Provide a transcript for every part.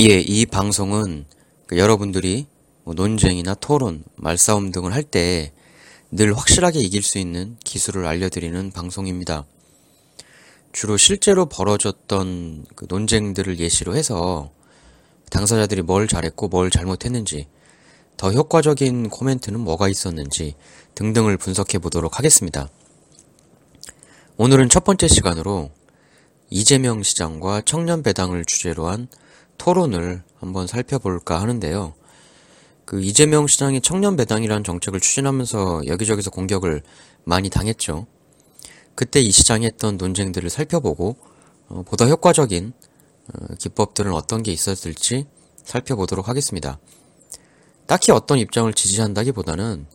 예, 이 방송은 그 여러분들이 뭐 논쟁이나 토론, 말싸움 등을 할 때 늘 확실하게 이길 수 있는 기술을 알려드리는 방송입니다. 주로 실제로 벌어졌던 그 논쟁들을 예시로 해서 당사자들이 뭘 잘했고 뭘 잘못했는지, 더 효과적인 코멘트는 뭐가 있었는지 등등을 분석해 보도록 하겠습니다. 오늘은 첫 번째 시간으로 이재명 시장과 청년 배당을 주제로 한 토론을 한번 살펴볼까 하는데요. 그 이재명 시장이 청년 배당이라는 정책을 추진하면서 여기저기서 공격을 많이 당했죠. 그때 이 시장이 했던 논쟁들을 살펴보고 어, 보다 효과적인 어, 기법들은 어떤 게 있었을지 살펴보도록 하겠습니다. 딱히 어떤 입장을 지지한다기보다는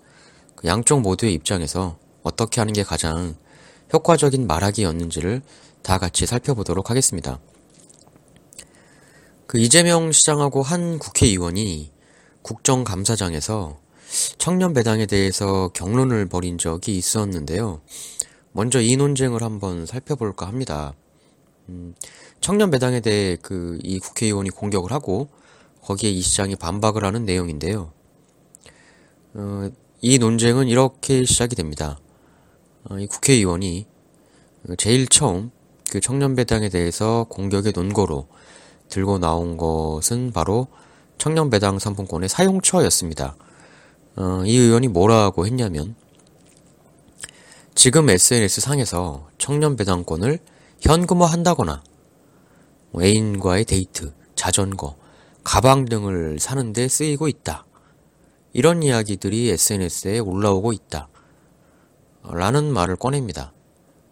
그 양쪽 모두의 입장에서 어떻게 하는 게 가장 효과적인 말하기였는지를 다 같이 살펴보도록 하겠습니다. 그 이재명 시장하고 한 국회의원이 국정감사장에서 청년 배당에 대해서 경론을 벌인 적이 있었는데요. 먼저 이 논쟁을 한번 살펴볼까 합니다. 음, 청년 배당에 대해 그 이 국회의원이 공격을 하고 거기에 이 시장이 반박을 하는 내용인데요. 어, 이 논쟁은 이렇게 시작이 됩니다. 어, 이 국회의원이 제일 처음 그 청년 배당에 대해서 공격의 논거로 들고 나온 것은 바로 청년 배당 상품권의 사용처였습니다. 어, 이 의원이 뭐라고 했냐면 지금 SNS 상에서 청년 배당권을 현금화 한다거나 뭐 애인과의 데이트, 자전거, 가방 등을 사는데 쓰이고 있다. 이런 이야기들이 SNS에 올라오고 있다. 라는 말을 꺼냅니다.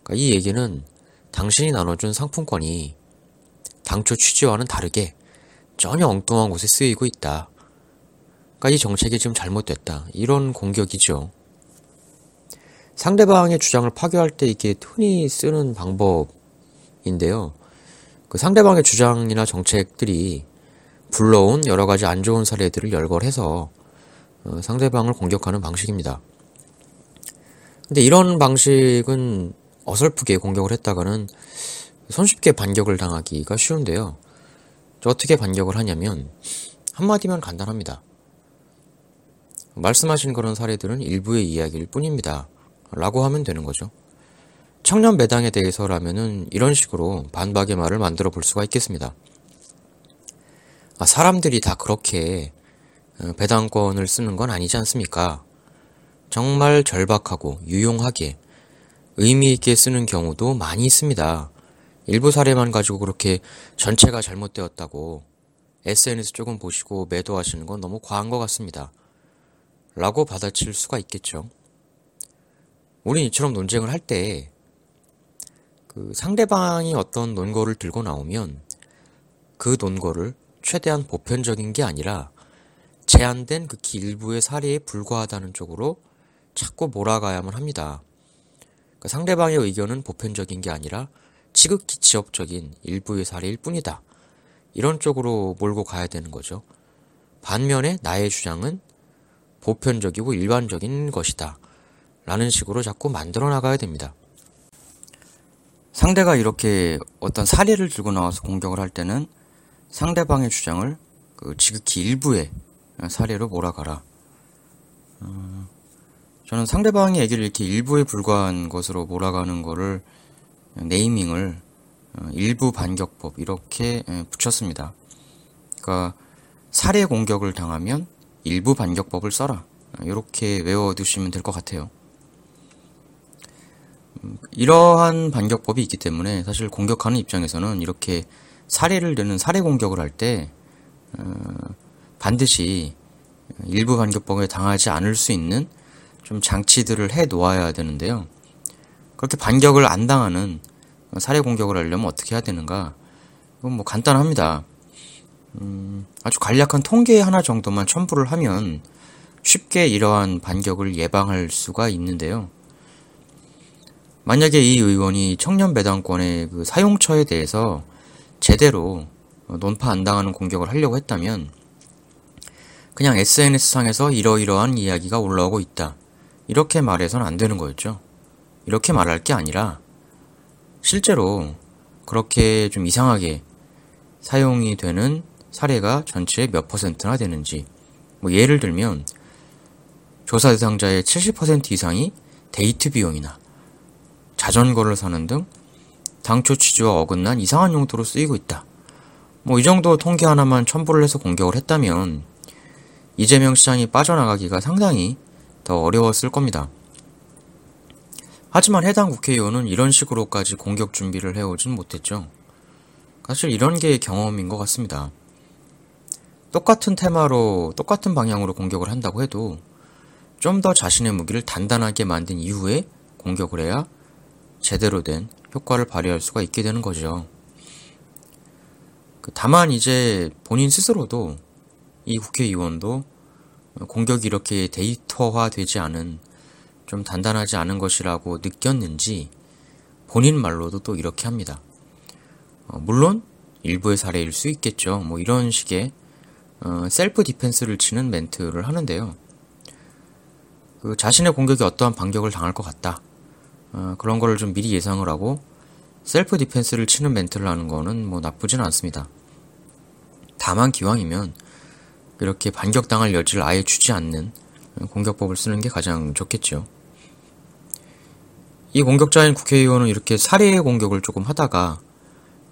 그러니까 이 얘기는 당신이 나눠준 상품권이 당초 취지와는 다르게 전혀 엉뚱한 곳에 쓰이고 있다. 그러니까 이 정책이 지금 잘못됐다. 이런 공격이죠. 상대방의 주장을 파괴할 때 이게 흔히 쓰는 방법인데요. 그 상대방의 주장이나 정책들이 불러온 여러 가지 안 좋은 사례들을 열거해서 어, 상대방을 공격하는 방식입니다. 근데 이런 방식은 어설프게 공격을 했다가는 손쉽게 반격을 당하기가 쉬운데요. 어떻게 반격을 하냐면 한마디면 간단합니다. 말씀하신 그런 사례들은 일부의 이야기일 뿐입니다. 라고 하면 되는 거죠. 청년 배당에 대해서라면은 이런 식으로 반박의 말을 만들어 볼 수가 있겠습니다. 아, 사람들이 다 그렇게 어, 배당권을 쓰는 건 아니지 않습니까? 정말 절박하고 유용하게 의미 있게 쓰는 경우도 많이 있습니다. 일부 사례만 가지고 그렇게 전체가 잘못되었다고 SNS 조금 보시고 매도하시는 건 너무 과한 것 같습니다. 라고 받아칠 수가 있겠죠. 우린 이처럼 논쟁을 할 때 그 상대방이 어떤 논거를 들고 나오면 그 논거를 최대한 보편적인 게 아니라 제한된 극히 일부의 사례에 불과하다는 쪽으로 자꾸 몰아가야만 합니다. 그러니까 상대방의 의견은 보편적인 게 아니라 지극히 지역적인 일부의 사례일 뿐이다. 이런 쪽으로 몰고 가야 되는 거죠. 반면에 나의 주장은 보편적이고 일반적인 것이다. 라는 식으로 자꾸 만들어 나가야 됩니다. 상대가 이렇게 어떤 사례를 들고 나와서 공격을 할 때는 상대방의 주장을 그 지극히 일부의 사례로 몰아가라. 어, 저는 상대방의 얘기를 이렇게 일부에 불과한 것으로 몰아가는 거를 네이밍을 어, 일부 반격법 이렇게 붙였습니다. 그러니까 사례 공격을 당하면 일부 반격법을 써라. 이렇게 외워두시면 될 것 같아요. 음, 이러한 반격법이 있기 때문에 사실 공격하는 입장에서는 이렇게 사례를 드는 사례 공격을 할때 어, 반드시 일부 반격법에 당하지 않을 수 있는 좀 장치들을 해 놓아야 되는데요. 그렇게 반격을 안 당하는 사례 공격을 하려면 어떻게 해야 되는가? 이건 뭐 간단합니다. 음, 아주 간략한 통계 하나 정도만 첨부를 하면 쉽게 이러한 반격을 예방할 수가 있는데요. 만약에 이 의원이 청년 배당권의 그 사용처에 대해서 제대로 논파 안 당하는 공격을 하려고 했다면 그냥 SNS상에서 이러이러한 이야기가 올라오고 있다. 이렇게 말해서는 안 되는 거였죠. 이렇게 말할 게 아니라 실제로 그렇게 좀 이상하게 사용이 되는 사례가 전체의 몇 퍼센트나 되는지. 뭐 예를 들면 조사 대상자의 70% 이상이 데이트 비용이나 자전거를 사는 등 당초 취지와 어긋난 이상한 용도로 쓰이고 있다. 뭐 이 정도 통계 하나만 첨부를 해서 공격을 했다면 이재명 시장이 빠져나가기가 상당히 더 어려웠을 겁니다. 하지만 해당 국회의원은 이런 식으로까지 공격 준비를 해오진 못했죠. 사실 이런 게 경험인 것 같습니다. 똑같은 테마로 똑같은 방향으로 공격을 한다고 해도 좀 더 자신의 무기를 단단하게 만든 이후에 공격을 해야 제대로 된 효과를 발휘할 수가 있게 되는 거죠. 그 다만 이제 본인 스스로도 이 국회의원도 공격이 이렇게 데이터화 되지 않은 좀 단단하지 않은 것이라고 느꼈는지 본인 말로도 또 이렇게 합니다. 어, 물론 일부의 사례일 수 있겠죠. 뭐 이런 식의 어, self defense를 치는 멘트를 하는데요. 그 자신의 공격이 어떠한 반격을 당할 것 같다. 어, 그런 거를 좀 미리 예상을 하고 셀프 디펜스를 치는 멘트를 하는 거는 뭐 나쁘진 않습니다. 다만 기왕이면 이렇게 반격당할 여지를 아예 주지 않는 공격법을 쓰는 게 가장 좋겠죠. 이 공격자인 국회의원은 이렇게 살해의 공격을 조금 하다가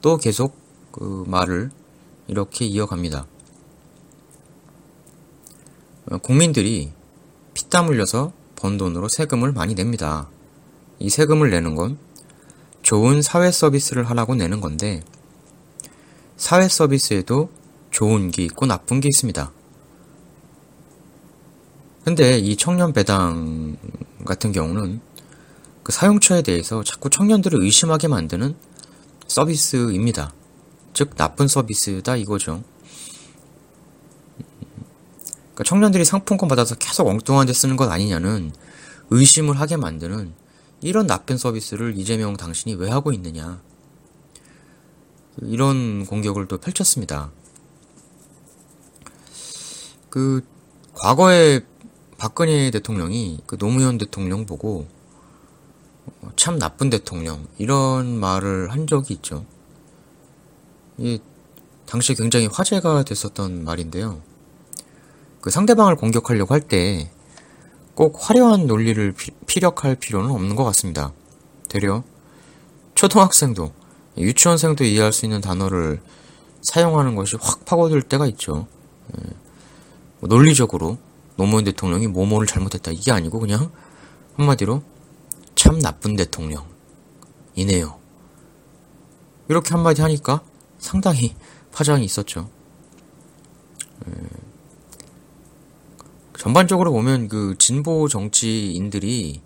또 계속 그 말을 이렇게 이어갑니다. 어, 국민들이 피땀 흘려서 번 돈으로 세금을 많이 냅니다. 이 세금을 내는 건 좋은 사회 서비스를 하라고 내는 건데 사회 서비스에도 좋은 게 있고 나쁜 게 있습니다. 근데 이 청년 배당 같은 경우는 그 사용처에 대해서 자꾸 청년들을 의심하게 만드는 서비스입니다. 즉 나쁜 서비스다 이거죠. 그러니까 청년들이 상품권 받아서 계속 엉뚱한 데 쓰는 것 아니냐는 의심을 하게 만드는 이런 나쁜 서비스를 이재명 당신이 왜 하고 있느냐. 이런 공격을 또 펼쳤습니다. 그 과거에 박근혜 대통령이 그 노무현 대통령 보고 어, 참 나쁜 대통령 이런 말을 한 적이 있죠. 이 당시 굉장히 화제가 됐었던 말인데요. 그 상대방을 공격하려고 할 때 꼭 화려한 논리를 피, 피력할 필요는 없는 것 같습니다. 되려 초등학생도 유치원생도 이해할 수 있는 단어를 사용하는 것이 확 파고들 때가 있죠. 예. 뭐 논리적으로 노무현 대통령이 뭐뭐를 잘못했다 이게 아니고 그냥 한마디로 참 나쁜 대통령이네요. 이렇게 한마디 하니까 상당히 파장이 있었죠. 에... 전반적으로 보면 그 진보 정치인들이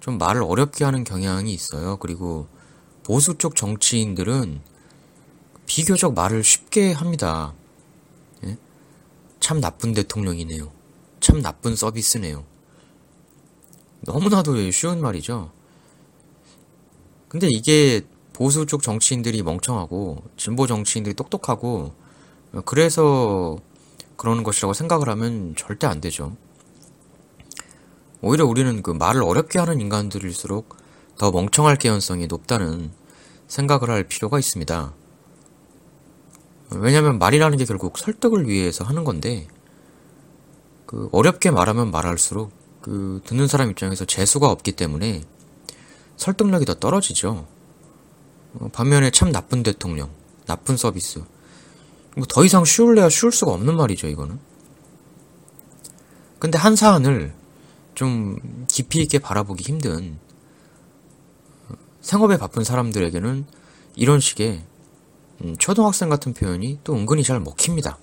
좀 말을 어렵게 하는 경향이 있어요. 그리고 보수 쪽 정치인들은 비교적 말을 쉽게 합니다. 예? 참 나쁜 대통령이네요. 참 나쁜 서비스네요. 너무나도 쉬운 말이죠. 근데 이게 보수 쪽 정치인들이 멍청하고 진보 정치인들이 똑똑하고 그래서 그러는 것이라고 생각을 하면 절대 안 되죠. 오히려 우리는 그 말을 어렵게 하는 인간들일수록 더 멍청할 개연성이 높다는 생각을 할 필요가 있습니다. 왜냐하면 말이라는 게 결국 설득을 위해서 하는 건데 그 어렵게 말하면 말할수록 그 듣는 사람 입장에서 재수가 없기 때문에 설득력이 더 떨어지죠. 어, 반면에 참 나쁜 대통령, 나쁜 서비스. 뭐 더 이상 쉬울래야 쉬울 수가 없는 말이죠, 이거는. 근데 한 사안을 좀 깊이 있게 바라보기 힘든 어, 생업에 바쁜 사람들에게는 이런 식의 음, 초등학생 같은 표현이 또 은근히 잘 먹힙니다.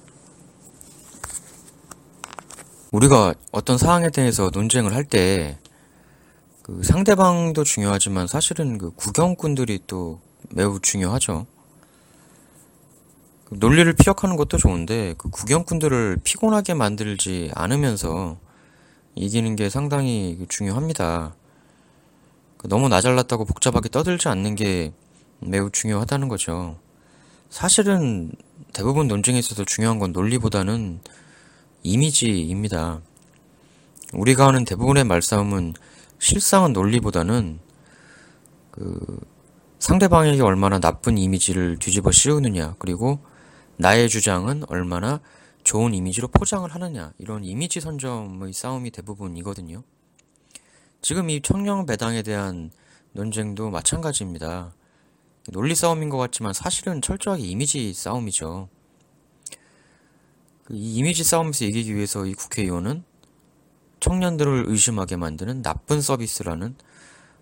우리가 어떤 사항에 대해서 논쟁을 할 때 그 상대방도 중요하지만 사실은 그 구경꾼들이 또 매우 중요하죠. 그 논리를 피력하는 것도 좋은데 그 구경꾼들을 피곤하게 만들지 않으면서 이기는 게 상당히 중요합니다. 그 너무 나 잘났다고 복잡하게 떠들지 않는 게 매우 중요하다는 거죠. 사실은 대부분 논쟁에 있어서 중요한 건 논리보다는 이미지입니다. 우리가 하는 대부분의 말싸움은 실상은 논리보다는 그 상대방에게 얼마나 나쁜 이미지를 뒤집어 씌우느냐, 그리고 나의 주장은 얼마나 좋은 이미지로 포장을 하느냐 이런 이미지 선점의 싸움이 대부분이거든요. 지금 이 청년 배당에 대한 논쟁도 마찬가지입니다. 논리 싸움인 것 같지만 사실은 철저하게 이미지 싸움이죠. 그이 이미지 싸움에서 이기기 위해서 이 국회의원은 청년들을 의심하게 만드는 나쁜 서비스라는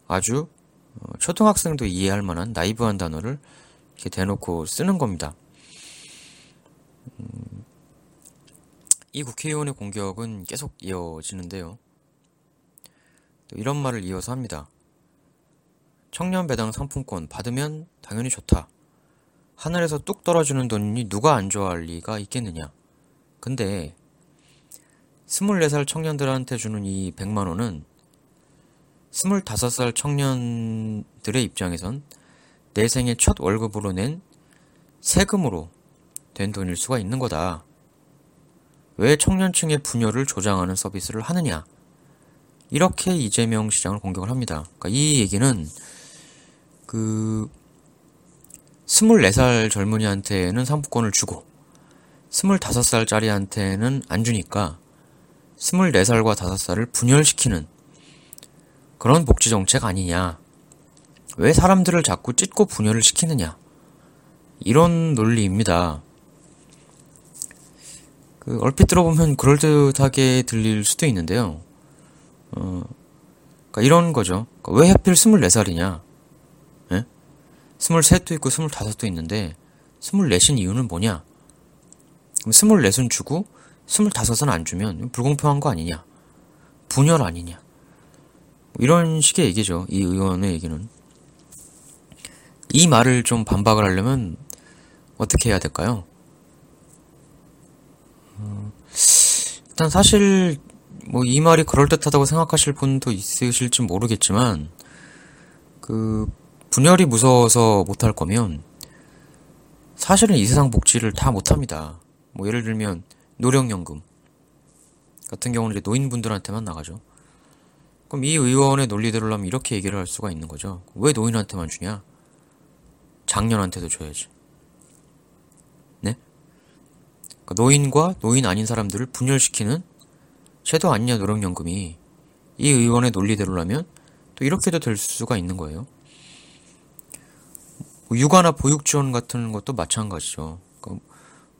아주 어, 초등학생도 이해할 만한 나이브한 단어를 이렇게 대놓고 쓰는 겁니다. 음, 이 국회의원의 공격은 계속 이어지는데요. 또 이런 말을 이어서 합니다. 청년 배당 상품권 받으면 당연히 좋다. 하늘에서 뚝 떨어지는 돈이 누가 안 좋아할 리가 있겠느냐. 근데 24살 청년들한테 주는 이 100만 원은 25살 청년들의 입장에선 내 생애 첫 월급으로 낸 세금으로 된 돈일 수가 있는 거다. 왜 청년층의 분열을 조장하는 서비스를 하느냐? 이렇게 이재명 시장을 공격을 합니다. 그러니까 이 얘기는 그 24살 젊은이한테는 상품권을 주고 25살짜리한테는 안 주니까 24살과 5살을 분열시키는 그런 복지 정책 아니냐. 왜 사람들을 자꾸 찢고 분열을 시키느냐. 이런 논리입니다. 그 얼핏 들어보면 그럴듯하게 들릴 수도 있는데요. 어, 그러니까 이런 거죠. 그러니까 왜 하필 24살이냐? 예? 23도 있고 25도 있는데 24인 이유는 뭐냐? 그럼 24은 주고 25은 안 주면 불공평한 거 아니냐? 분열 아니냐? 뭐 이런 식의 얘기죠. 이 의원의 얘기는. 이 말을 좀 반박을 하려면 어떻게 해야 될까요? 어, 일단 사실 뭐 이 말이 그럴듯하다고 생각하실 분도 있으실지 모르겠지만 그 분열이 무서워서 못할 거면 사실은 이 세상 복지를 다 못합니다. 뭐 예를 들면 노령연금 같은 경우는 이제 노인분들한테만 나가죠. 그럼 이 의원의 논리대로라면 이렇게 얘기를 할 수가 있는 거죠. 왜 노인한테만 주냐? 장년한테도 줘야지. 네? 그러니까 노인과 노인 아닌 사람들을 분열시키는 제도 아니냐 노령연금이 이 의원의 논리대로라면 또 이렇게도 될 수가 있는 거예요. 뭐 육아나 보육 지원 같은 것도 마찬가지죠.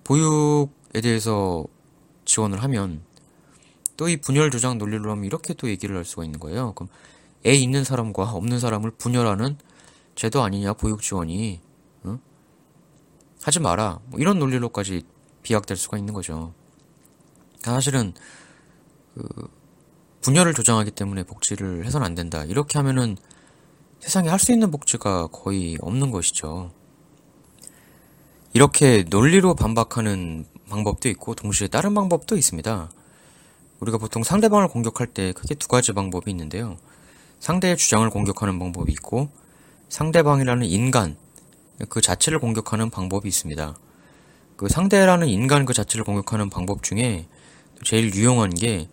보육에 대해서 지원을 하면 또 이 분열 조장 논리로 하면 이렇게 또 얘기를 할 수가 있는 거예요. 그럼 애 있는 사람과 없는 사람을 분열하는 제도 아니냐 보육 지원이 응? 하지 마라 뭐 이런 논리로까지 비약될 수가 있는 거죠. 사실은 그 분열을 조장하기 때문에 복지를 해서는 안 된다 이렇게 하면은 세상에 할 수 있는 복지가 거의 없는 것이죠. 이렇게 논리로 반박하는 방법도 있고 동시에 다른 방법도 있습니다. 우리가 보통 상대방을 공격할 때 크게 두 가지 방법이 있는데요. 상대의 주장을 공격하는 방법이 있고 상대방이라는 인간 그 자체를 공격하는 방법이 있습니다. 그 상대라는 인간 그 자체를 공격하는 방법 중에 제일 유용한 게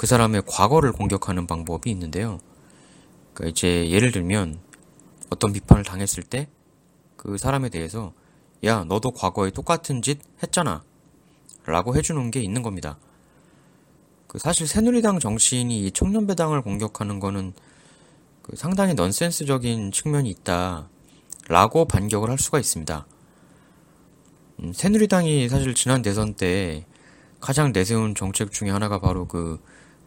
그 사람의 과거를 공격하는 방법이 있는데요. 그러니까 이제 예를 들면 어떤 비판을 당했을 때 그 사람에 대해서 야 너도 과거에 똑같은 짓 했잖아 라고 해주는 게 있는 겁니다. 그 사실 새누리당 정치인이 이 청년배당을 공격하는 거는 그 상당히 넌센스적인 측면이 있다 라고 반격을 할 수가 있습니다. 음, 새누리당이 사실 지난 대선 때 가장 내세운 정책 중에 하나가 바로 그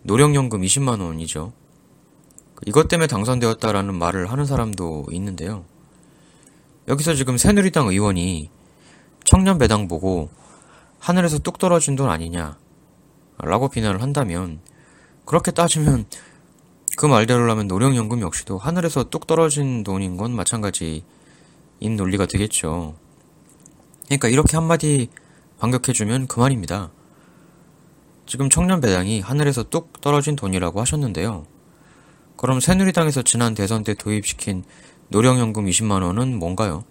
노령연금 20만 원이죠. 이것 때문에 당선되었다라는 말을 하는 사람도 있는데요. 여기서 지금 새누리당 의원이 청년 배당 보고 하늘에서 뚝 떨어진 돈 아니냐 라고 비난을 한다면 그렇게 따지면 그 말대로라면 노령연금 역시도 하늘에서 뚝 떨어진 돈인 건 마찬가지인 논리가 되겠죠. 그러니까 이렇게 한마디 반격해주면 그만입니다. 지금 청년 배당이 하늘에서 뚝 떨어진 돈이라고 하셨는데요. 그럼 새누리당에서 지난 대선 때 도입시킨 노령연금 20만원은 뭔가요?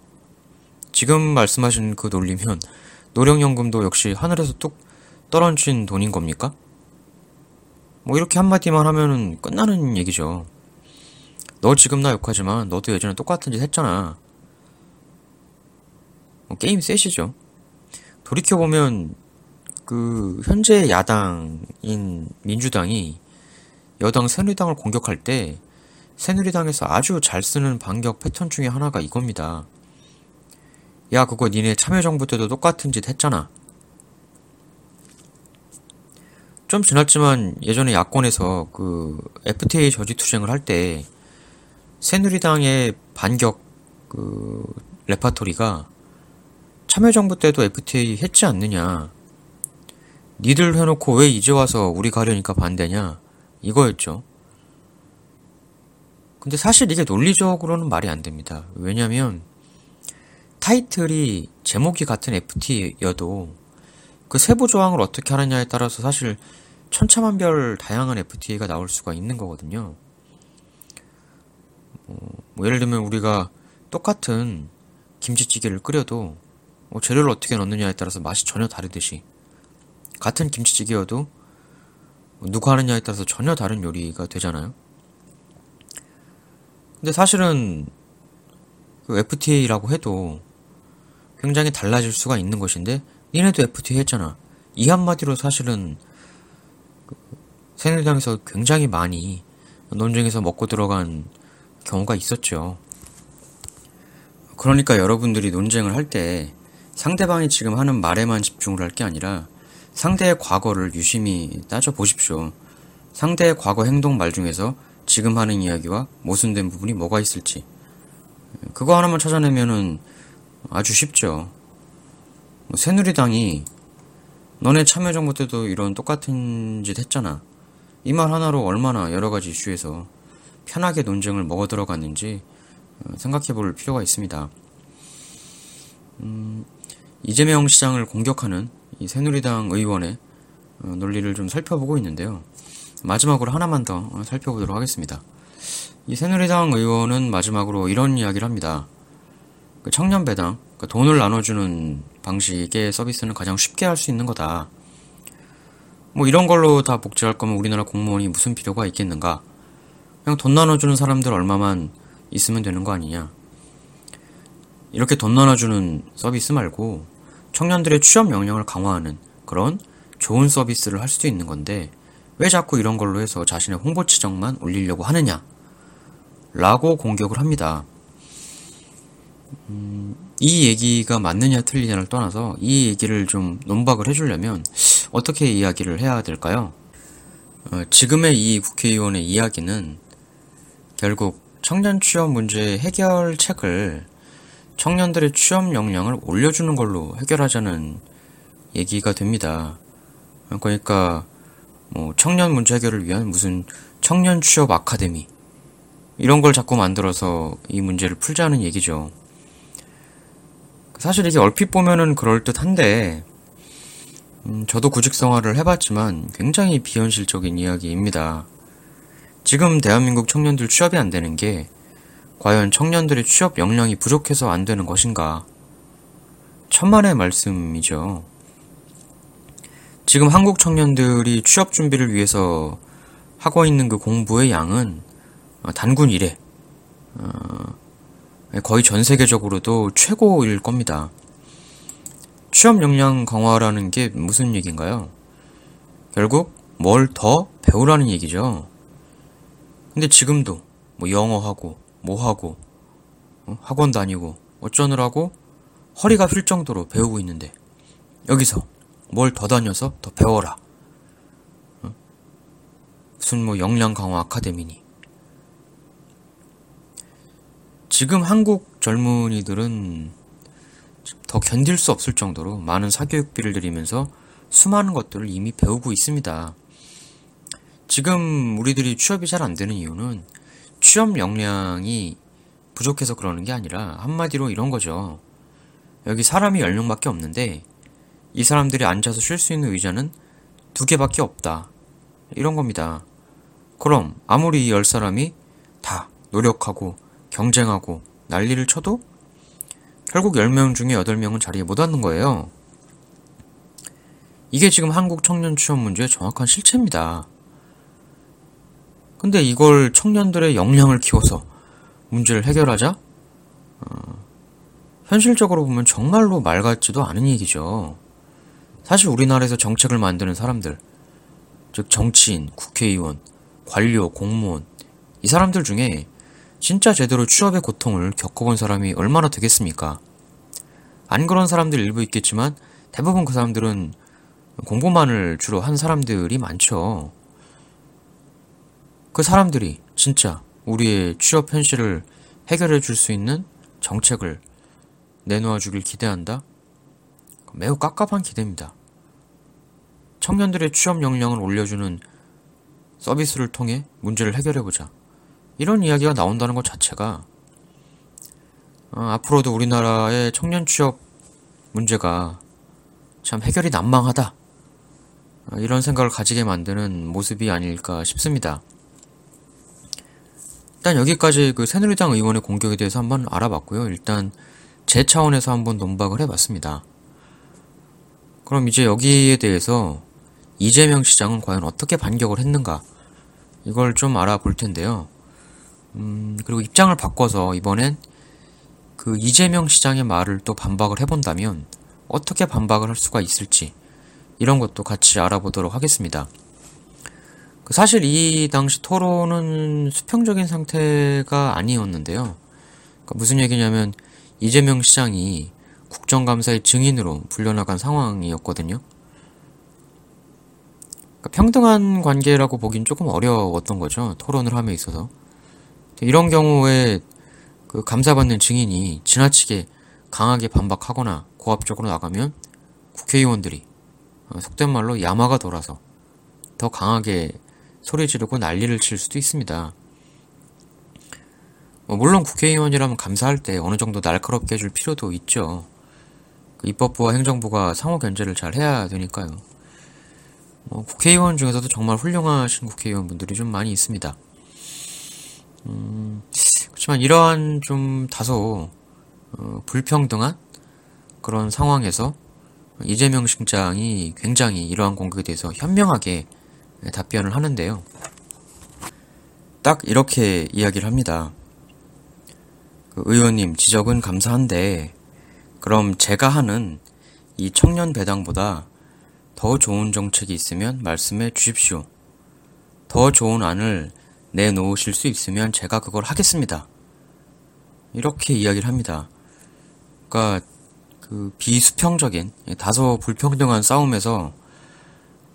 지금 말씀하신 그 논리면 노령연금도 역시 하늘에서 뚝 떨어진 돈인 겁니까? 뭐 이렇게 한마디만 하면은 끝나는 얘기죠. 너 지금 나 욕하지만 너도 예전에 똑같은 짓 했잖아. 뭐 게임 셋이죠. 돌이켜보면 그 현재 야당인 민주당이 여당 새누리당을 공격할 때 새누리당에서 아주 잘 쓰는 반격 패턴 중에 하나가 이겁니다. 야, 그거 니네 참여정부 때도 똑같은 짓 했잖아. 좀 지났지만 예전에 야권에서 그 FTA 저지 투쟁을 할 때 새누리당의 반격 그 레파토리가 참여정부 때도 FTA 했지 않느냐. 니들 해놓고 왜 이제 와서 우리 가려니까 반대냐. 이거였죠. 근데 사실 이게 논리적으로는 말이 안 됩니다. 왜냐면 타이틀이 제목이 같은 FTA여도 그 세부 조항을 어떻게 하느냐에 따라서 사실 천차만별 다양한 FTA가 나올 수가 있는 거거든요. 뭐, 뭐 예를 들면 우리가 똑같은 김치찌개를 끓여도 뭐 재료를 어떻게 넣느냐에 따라서 맛이 전혀 다르듯이 같은 김치찌개여도 누가 하느냐에 따라서 전혀 다른 요리가 되잖아요. 근데 사실은 그 FTA라고 해도 굉장히 달라질 수가 있는 것인데 니네도 FTA 했잖아. 이 한마디로 사실은 그 새누리당에서 굉장히 많이 논쟁에서 먹고 들어간 경우가 있었죠. 그러니까 여러분들이 논쟁을 할 때 상대방이 지금 하는 말에만 집중을 할 게 아니라 상대의 과거를 유심히 따져 보십시오. 상대의 과거 행동 말 중에서 지금 하는 이야기와 모순된 부분이 뭐가 있을지. 그거 하나만 찾아내면은 아주 쉽죠. 뭐 새누리당이 너네 참여정부 때도 이런 똑같은 짓 했잖아. 이 말 하나로 얼마나 여러 가지 이슈에서 편하게 논쟁을 먹어 들어갔는지 어, 생각해 볼 필요가 있습니다. 음, 이재명 시장을 공격하는 이 새누리당 의원의 어, 논리를 좀 살펴보고 있는데요. 마지막으로 하나만 더 살펴보도록 하겠습니다. 이 새누리당 의원은 마지막으로 이런 이야기를 합니다. 그 청년 배당, 그 돈을 나눠주는 방식의 서비스는 가장 쉽게 할 수 있는 거다. 뭐 이런 걸로 다 복지할 거면 우리나라 공무원이 무슨 필요가 있겠는가? 그냥 돈 나눠주는 사람들 얼마만 있으면 되는 거 아니냐? 이렇게 돈 나눠주는 서비스 말고 청년들의 취업 역량을 강화하는 그런 좋은 서비스를 할 수도 있는 건데 왜 자꾸 이런 걸로 해서 자신의 홍보 치정만 올리려고 하느냐? 라고 공격을 합니다. 음, 이 얘기가 맞느냐 틀리냐를 떠나서 이 얘기를 좀 논박을 해주려면 어떻게 이야기를 해야 될까요? 어, 지금의 이 국회의원의 이야기는 결국 청년 취업 문제 해결책을 청년들의 취업 역량을 올려주는 걸로 해결하자는 얘기가 됩니다. 그러니까 뭐 청년 문제 해결을 위한 무슨 청년 취업 아카데미 이런 걸 자꾸 만들어서 이 문제를 풀자는 얘기죠. 사실 이게 얼핏 보면은 그럴듯한데 음, 저도 구직 생활을 해봤지만 굉장히 비현실적인 이야기입니다. 지금 대한민국 청년들 취업이 안 되는 게 과연 청년들의 취업 역량이 부족해서 안 되는 것인가? 천만의 말씀이죠. 지금 한국 청년들이 취업 준비를 위해서 하고 있는 그 공부의 양은 어, 단군 이래 어, 거의 전 세계적으로도 최고일 겁니다. 취업 역량 강화라는 게 무슨 얘기인가요? 결국 뭘 더 배우라는 얘기죠. 근데 지금도 뭐 영어하고 뭐하고 어? 학원 다니고 어쩌느라고 허리가 휠 정도로 배우고 있는데 여기서 뭘 더 다녀서 더 배워라. 어? 무슨 뭐 역량 강화 아카데미니. 지금 한국 젊은이들은 더 견딜 수 없을 정도로 많은 사교육비를 들이면서 수많은 것들을 이미 배우고 있습니다. 지금 우리들이 취업이 잘 안 되는 이유는 취업 역량이 부족해서 그러는 게 아니라 한마디로 이런 거죠. 여기 사람이 10명밖에 없는데 이 사람들이 앉아서 쉴 수 있는 의자는 두 개밖에 없다. 이런 겁니다. 그럼 아무리 이 10사람이 다 노력하고 경쟁하고 난리를 쳐도 결국 10명 중에 8명은 자리에 못 앉는 거예요. 이게 지금 한국 청년 취업 문제의 정확한 실체입니다. 근데 이걸 청년들의 역량을 키워서 문제를 해결하자? 어, 현실적으로 보면 정말로 말 같지도 않은 얘기죠. 사실 우리나라에서 정책을 만드는 사람들, 즉 정치인, 국회의원, 관료, 공무원, 이 사람들 중에 진짜 제대로 취업의 고통을 겪어본 사람이 얼마나 되겠습니까? 안 그런 사람들 일부 있겠지만 대부분 그 사람들은 공부만을 주로 한 사람들이 많죠. 그 사람들이 진짜 우리의 취업 현실을 해결해 줄 수 있는 정책을 내놓아 주길 기대한다? 매우 깝깝한 기대입니다. 청년들의 취업 역량을 올려주는 서비스를 통해 문제를 해결해보자. 이런 이야기가 나온다는 것 자체가 어, 앞으로도 우리나라의 청년 취업 문제가 참 해결이 난망하다. 어, 이런 생각을 가지게 만드는 모습이 아닐까 싶습니다. 일단 여기까지 그 새누리당 의원의 공격에 대해서 한번 알아봤고요. 일단 제 차원에서 한번 논박을 해봤습니다. 그럼 이제 여기에 대해서 이재명 시장은 과연 어떻게 반격을 했는가 이걸 좀 알아볼 텐데요. 음, 그리고 입장을 바꿔서 이번엔 그 이재명 시장의 말을 또 반박을 해본다면 어떻게 반박을 할 수가 있을지 이런 것도 같이 알아보도록 하겠습니다. 그 사실 이 당시 토론은 수평적인 상태가 아니었는데요. 그러니까 무슨 얘기냐면 이재명 시장이 국정감사의 증인으로 불려나간 상황이었거든요. 그러니까 평등한 관계라고 보긴 조금 어려웠던 거죠. 토론을 함에 있어서. 이런 경우에 그 감사받는 증인이 지나치게 강하게 반박하거나 고압적으로 나가면 국회의원들이 어, 속된 말로 야마가 돌아서 더 강하게 소리 지르고 난리를 칠 수도 있습니다. 뭐 물론 국회의원이라면 감사할 때 어느 정도 날카롭게 해줄 필요도 있죠. 그 입법부와 행정부가 상호 견제를 잘 해야 되니까요. 뭐 국회의원 중에서도 정말 훌륭하신 국회의원분들이 좀 많이 있습니다. 음, 그렇지만 이러한 좀 다소 어, 불평등한 그런 상황에서 이재명 시장이 굉장히 이러한 공격에 대해서 현명하게 답변을 하는데요. 딱 이렇게 이야기를 합니다. 그 의원님 지적은 감사한데 그럼 제가 하는 이 청년 배당보다 더 좋은 정책이 있으면 말씀해 주십시오. 더 좋은 안을 내놓으실 수 있으면 제가 그걸 하겠습니다. 이렇게 이야기를 합니다. 그러니까 그 비수평적인 다소 불평등한 싸움에서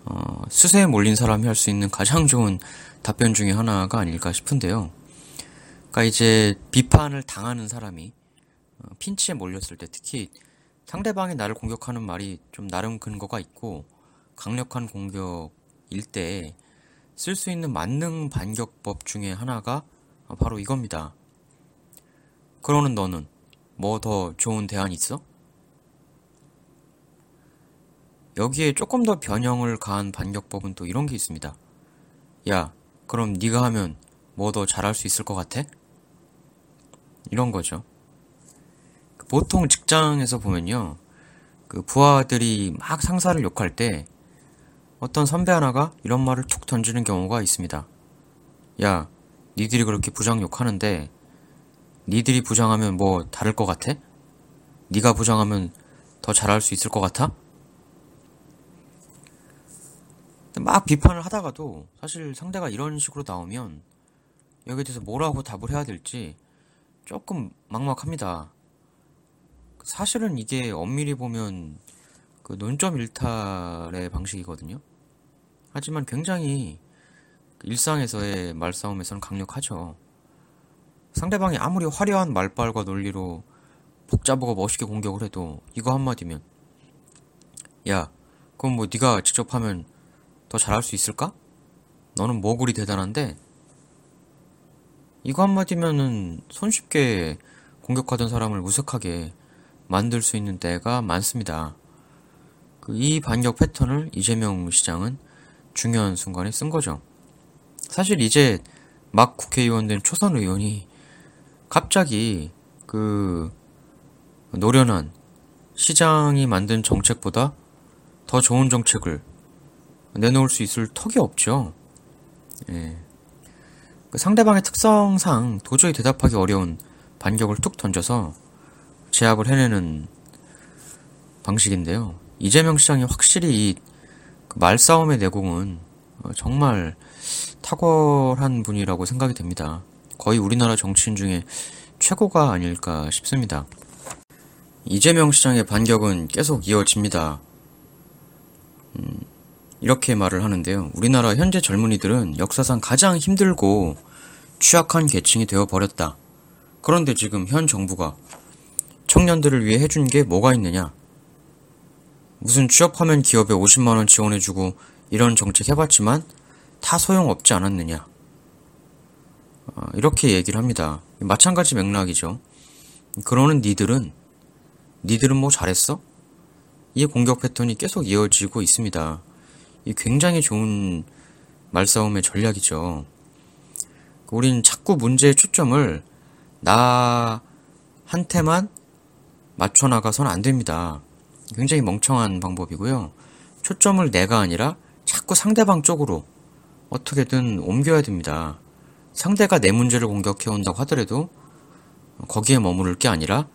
어, 수세에 몰린 사람이 할 수 있는 가장 좋은 답변 중에 하나가 아닐까 싶은데요. 그러니까 이제 비판을 당하는 사람이 어, 핀치에 몰렸을 때 특히 상대방이 나를 공격하는 말이 좀 나름 근거가 있고 강력한 공격일 때 쓸 수 있는 만능 반격법 중에 하나가 바로 이겁니다. 그러는 너는 뭐 더 좋은 대안 있어? 여기에 조금 더 변형을 가한 반격법은 또 이런 게 있습니다. 야, 그럼 네가 하면 뭐 더 잘할 수 있을 것 같아? 이런 거죠. 그 보통 직장에서 보면요. 그 부하들이 막 상사를 욕할 때 어떤 선배 하나가 이런 말을 툭 던지는 경우가 있습니다. 야, 니들이 그렇게 부장 욕하는데 니들이 부장하면 뭐 다를 것 같아? 니가 부장하면 더 잘할 수 있을 것 같아? 막 비판을 하다가도 사실 상대가 이런 식으로 나오면 여기에 대해서 뭐라고 답을 해야 될지 조금 막막합니다. 사실은 이게 엄밀히 보면 그 논점 일탈의 방식이거든요. 하지만 굉장히 일상에서의 말싸움에서는 강력하죠. 상대방이 아무리 화려한 말빨과 논리로 복잡하고 멋있게 공격을 해도 이거 한마디면 야 그럼 뭐 네가 직접 하면 더 잘할 수 있을까? 너는 뭐 그리 대단한데? 이거 한마디면은 손쉽게 공격하던 사람을 무색하게 만들 수 있는 때가 많습니다. 그이 반격 패턴을 이재명 시장은 중요한 순간에 쓴 거죠. 사실 이제 막 국회의원 된 초선 의원이 갑자기 그 노련한 시장이 만든 정책보다 더 좋은 정책을 내놓을 수 있을 턱이 없죠. 예. 그 상대방의 특성상 도저히 대답하기 어려운 반격을 툭 던져서 제압을 해내는 방식인데요. 이재명 시장이 확실히 이그 말싸움의 내공은 어, 정말 탁월한 분이라고 생각이 됩니다. 거의 우리나라 정치인 중에 최고가 아닐까 싶습니다. 이재명 시장의 반격은 계속 이어집니다. 음, 이렇게 말을 하는데요. 우리나라 현재 젊은이들은 역사상 가장 힘들고 취약한 계층이 되어 버렸다. 그런데 지금 현 정부가 청년들을 위해 해준 게 뭐가 있느냐? 무슨 취업하면 기업에 50만원 지원해주고 이런 정책 해봤지만 다 소용없지 않았느냐. 어, 이렇게 얘기를 합니다. 마찬가지 맥락이죠. 그러는 니들은 니들은 뭐 잘했어? 이 공격 패턴이 계속 이어지고 있습니다. 이 굉장히 좋은 말싸움의 전략이죠. 우린 자꾸 문제의 초점을 나한테만 맞춰 나가선 안 됩니다. 굉장히 멍청한 방법이고요. 초점을 내가 아니라 자꾸 상대방 쪽으로 어떻게든 옮겨야 됩니다. 상대가 내 문제를 공격해 온다고 하더라도 거기에 머무를 게 아니라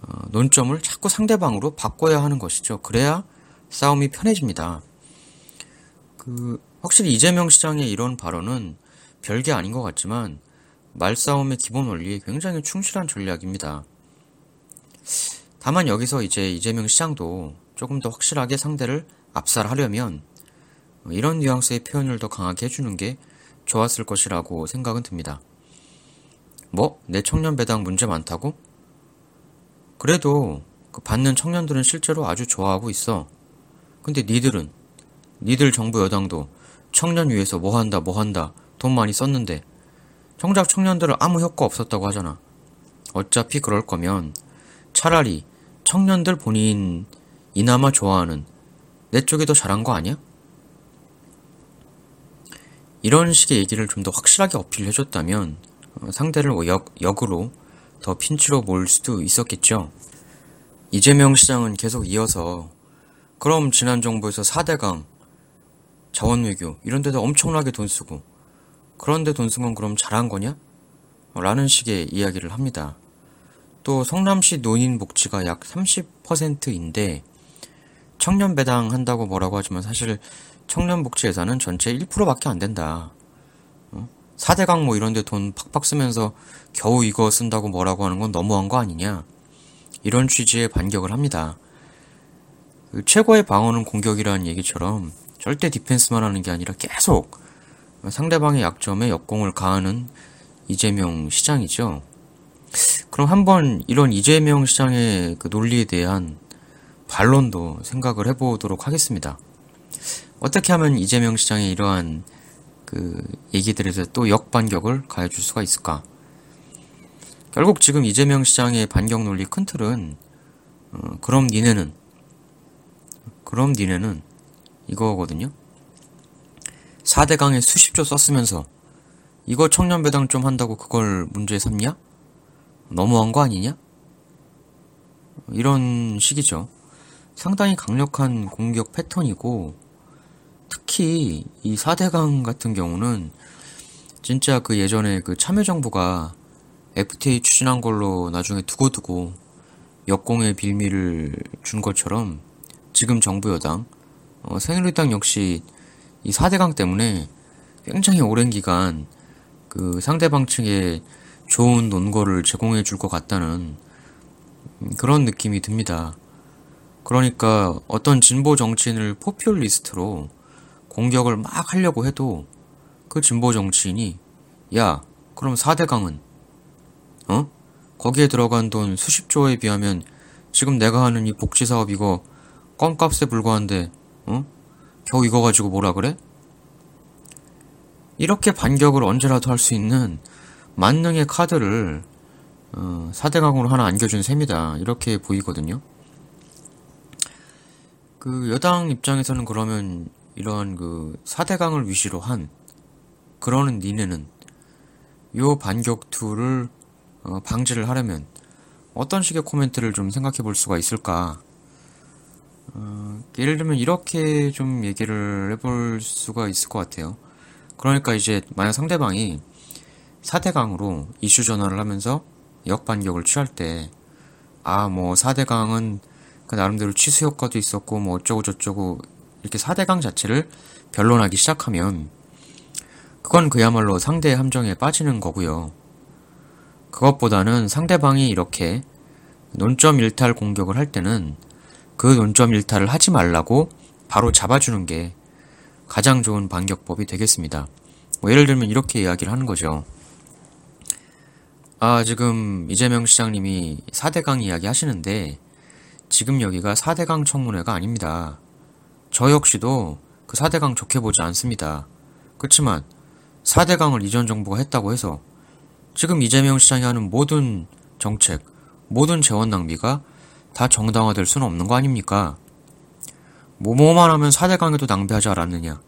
어, 논점을 자꾸 상대방으로 바꿔야 하는 것이죠. 그래야 싸움이 편해집니다. 그 확실히 이재명 시장의 이런 발언은 별게 아닌 것 같지만 말싸움의 기본 원리에 굉장히 충실한 전략입니다. 다만 여기서 이제 이재명 시장도 조금 더 확실하게 상대를 압살하려면 이런 뉘앙스의 표현을 더 강하게 해주는 게 좋았을 것이라고 생각은 듭니다. 뭐? 내 청년 배당 문제 많다고? 그래도 그 받는 청년들은 실제로 아주 좋아하고 있어. 근데 니들은 니들 정부 여당도 청년 위해서 뭐 한다 뭐 한다 돈 많이 썼는데 정작 청년들은 아무 효과 없었다고 하잖아. 어차피 그럴 거면 차라리 청년들 본인 이나마 좋아하는 내 쪽이 더 잘한 거 아니야? 이런 식의 얘기를 좀 더 확실하게 어필해줬다면 어, 상대를 역, 역으로 더 핀치로 몰 수도 있었겠죠. 이재명 시장은 계속 이어서 그럼 지난 정부에서 4대강, 자원외교 이런 데도 엄청나게 돈 쓰고 그런데 돈 쓴 건 그럼 잘한 거냐? 라는 식의 이야기를 합니다. 또 성남시 노인 복지가 약 30%인데 청년 배당 한다고 뭐라고 하지만 사실 청년 복지 예산은 전체 1%밖에 안 된다. 4대강 어? 뭐 이런 데 돈 팍팍 쓰면서 겨우 이거 쓴다고 뭐라고 하는 건 너무한 거 아니냐. 이런 취지의 반격을 합니다. 그 최고의 방어는 공격이라는 얘기처럼 절대 디펜스만 하는 게 아니라 계속 상대방의 약점에 역공을 가하는 이재명 시장이죠. 그럼 한번 이런 이재명 시장의 그 논리에 대한 반론도 생각을 해보도록 하겠습니다. 어떻게 하면 이재명 시장의 이러한 그 얘기들에서 또 역반격을 가해줄 수가 있을까? 결국 지금 이재명 시장의 반격 논리 큰 틀은 어, 그럼 니네는 그럼 니네는 이거거든요. 4대강에 수십조 썼으면서 이거 청년배당 좀 한다고 그걸 문제 삼냐? 너무한 거 아니냐? 이런 식이죠. 상당히 강력한 공격 패턴이고, 특히 이 4대강 같은 경우는 진짜 그 예전에 그 참여정부가 FTA 추진한 걸로 나중에 두고두고 역공의 빌미를 준 것처럼 지금 정부 여당, 어, 새누리당 역시 이 4대강 때문에 굉장히 오랜 기간 그 상대방 측의 좋은 논거를 제공해 줄 것 같다는 그런 느낌이 듭니다. 그러니까 어떤 진보 정치인을 포퓰리스트로 공격을 막 하려고 해도 그 진보 정치인이 야, 그럼 4대강은 어? 거기에 들어간 돈 수십조에 비하면 지금 내가 하는 이 복지 사업 이거 껌값에 불과한데 어? 겨우 이거 가지고 뭐라 그래? 이렇게 반격을 언제라도 할 수 있는 만능의 카드를 어, 4대 강으로 하나 안겨준 셈이다. 이렇게 보이거든요. 그 여당 입장에서는 그러면 이러한 그 4대 강을 위시로 한 그러는 니네는 요 반격 투를 어, 방지를 하려면 어떤 식의 코멘트를 좀 생각해 볼 수가 있을까? 어, 예를 들면 이렇게 좀 얘기를 해볼 수가 있을 것 같아요. 그러니까 이제 만약 상대방이 4대강으로 이슈 전환을 하면서 역반격을 취할 때, 아, 뭐, 4대강은 그 나름대로 치수 효과도 있었고 뭐 어쩌고 저쩌고 이렇게 4대강 자체를 변론하기 시작하면 그건 그야말로 상대의 함정에 빠지는 거고요. 그것보다는 상대방이 이렇게 논점 일탈 공격을 할 때는 그 논점 일탈을 하지 말라고 바로 잡아주는 게 가장 좋은 반격법이 되겠습니다. 뭐 예를 들면 이렇게 이야기를 하는 거죠. 아, 지금 이재명 시장님이 4대강 이야기 하시는데 지금 여기가 4대강 청문회가 아닙니다. 저 역시도 그 4대강 좋게 보지 않습니다. 그렇지만 4대강을 이전 정부가 했다고 해서 지금 이재명 시장이 하는 모든 정책, 모든 재원 낭비가 다 정당화될 수는 없는 거 아닙니까? 뭐뭐만 하면 4대강에도 낭비하지 않았느냐.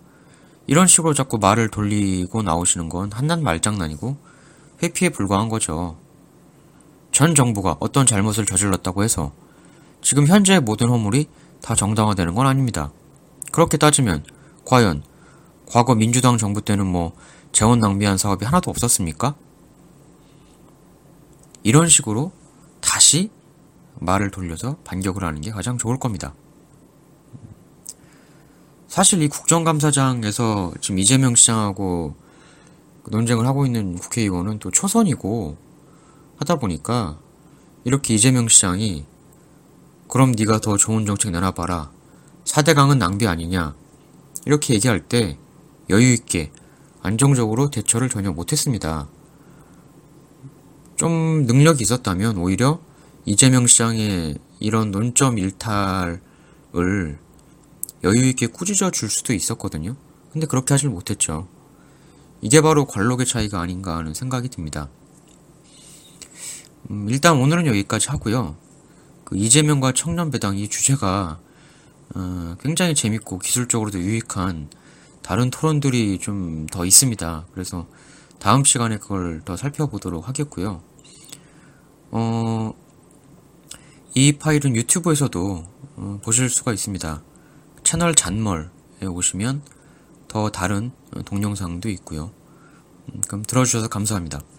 이런 식으로 자꾸 말을 돌리고 나오시는 건 한낱 말장난이고 회피에 불과한 거죠. 전 정부가 어떤 잘못을 저질렀다고 해서 지금 현재의 모든 허물이 다 정당화되는 건 아닙니다. 그렇게 따지면 과연 과거 민주당 정부 때는 뭐 재원 낭비한 사업이 하나도 없었습니까? 이런 식으로 다시 말을 돌려서 반격을 하는 게 가장 좋을 겁니다. 사실 이 국정감사장에서 지금 이재명 시장하고 논쟁을 하고 있는 국회의원은 또 초선이고 하다 보니까 이렇게 이재명 시장이 그럼 네가 더 좋은 정책 내놔봐라. 4대강은 낭비 아니냐. 이렇게 얘기할 때 여유있게 안정적으로 대처를 전혀 못했습니다. 좀 능력이 있었다면 오히려 이재명 시장의 이런 논점 일탈을 여유있게 꾸짖어 줄 수도 있었거든요. 근데 그렇게 하질 못했죠. 이게 바로 관록의 차이가 아닌가 하는 생각이 듭니다. 음, 일단 오늘은 여기까지 하고요. 그 이재명과 청년배당 이 주제가 어, 굉장히 재밌고 기술적으로도 유익한 다른 토론들이 좀 더 있습니다. 그래서 다음 시간에 그걸 더 살펴보도록 하겠고요. 어, 이 파일은 유튜브에서도 어, 보실 수가 있습니다. 채널 잔멀에 오시면 더 다른 동영상도 있고요. 음, 그럼 들어주셔서 감사합니다.